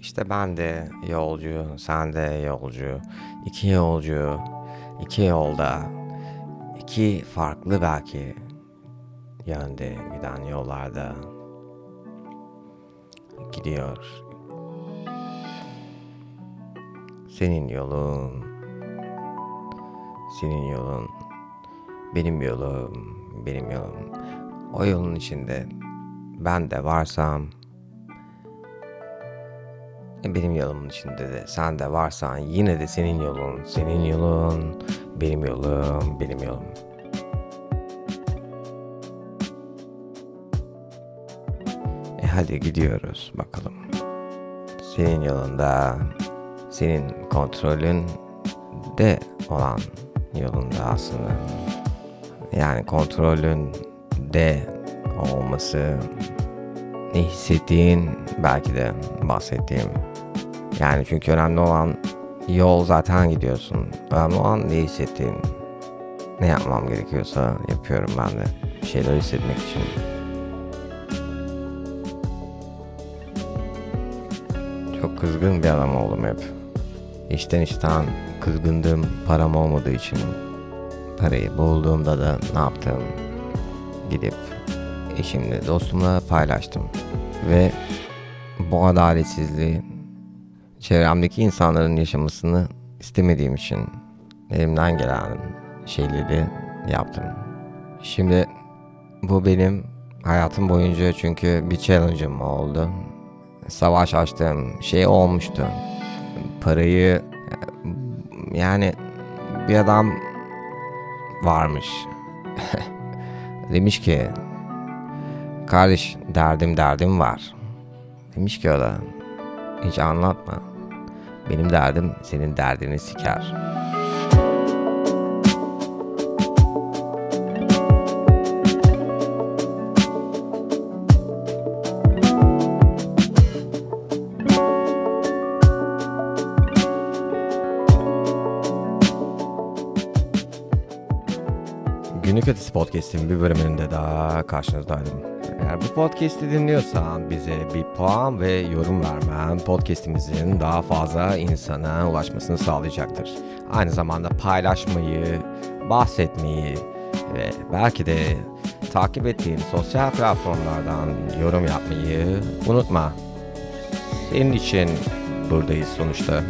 İşte ben de yolcu, sen de yolcu. iki yolcu, iki yolda, iki farklı belki yönde giden yollarda gidiyor. Senin yolun, senin yolun, benim yolum, benim yolum. O yolun içinde ben de varsam, benim yolumun içinde de sen de varsan yine de senin yolun, senin yolun, benim yolum, benim yolum. E hadi gidiyoruz bakalım. Senin yolunda, senin kontrolün de olan yolunda aslında. Yani kontrolün de olması ne hissettiğin belki de bahsettiğim. Yani çünkü önemli olan yol zaten gidiyorsun. Önemli olan ne hissettiğin. Ne yapmam gerekiyorsa yapıyorum ben de. Bir şeyler hissetmek için. Çok kızgın bir adam oldum hep. İşten işten kızgındım param olmadığı için. Parayı bulduğumda da ne yaptım? Gidip eşimle dostumla paylaştım. Ve bu adaletsizliği çevremdeki insanların yaşamasını istemediğim için elimden gelen şeyleri yaptım. Şimdi bu benim hayatım boyunca çünkü bir challenge'ım oldu. Savaş açtığım şey olmuştu. Parayı yani bir adam varmış. Demiş ki kardeş derdim derdim var. Demiş ki o da hiç anlatma. Benim derdim senin derdini siker. Günlük Ötesi Podcast'in bir bölümünde daha karşınızdaydım. Eğer bu podcast'i dinliyorsan bize bir puan ve yorum vermen podcast'imizin daha fazla insana ulaşmasını sağlayacaktır. Aynı zamanda paylaşmayı, bahsetmeyi ve belki de takip ettiğin sosyal platformlardan yorum yapmayı unutma. Senin için buradayız sonuçta.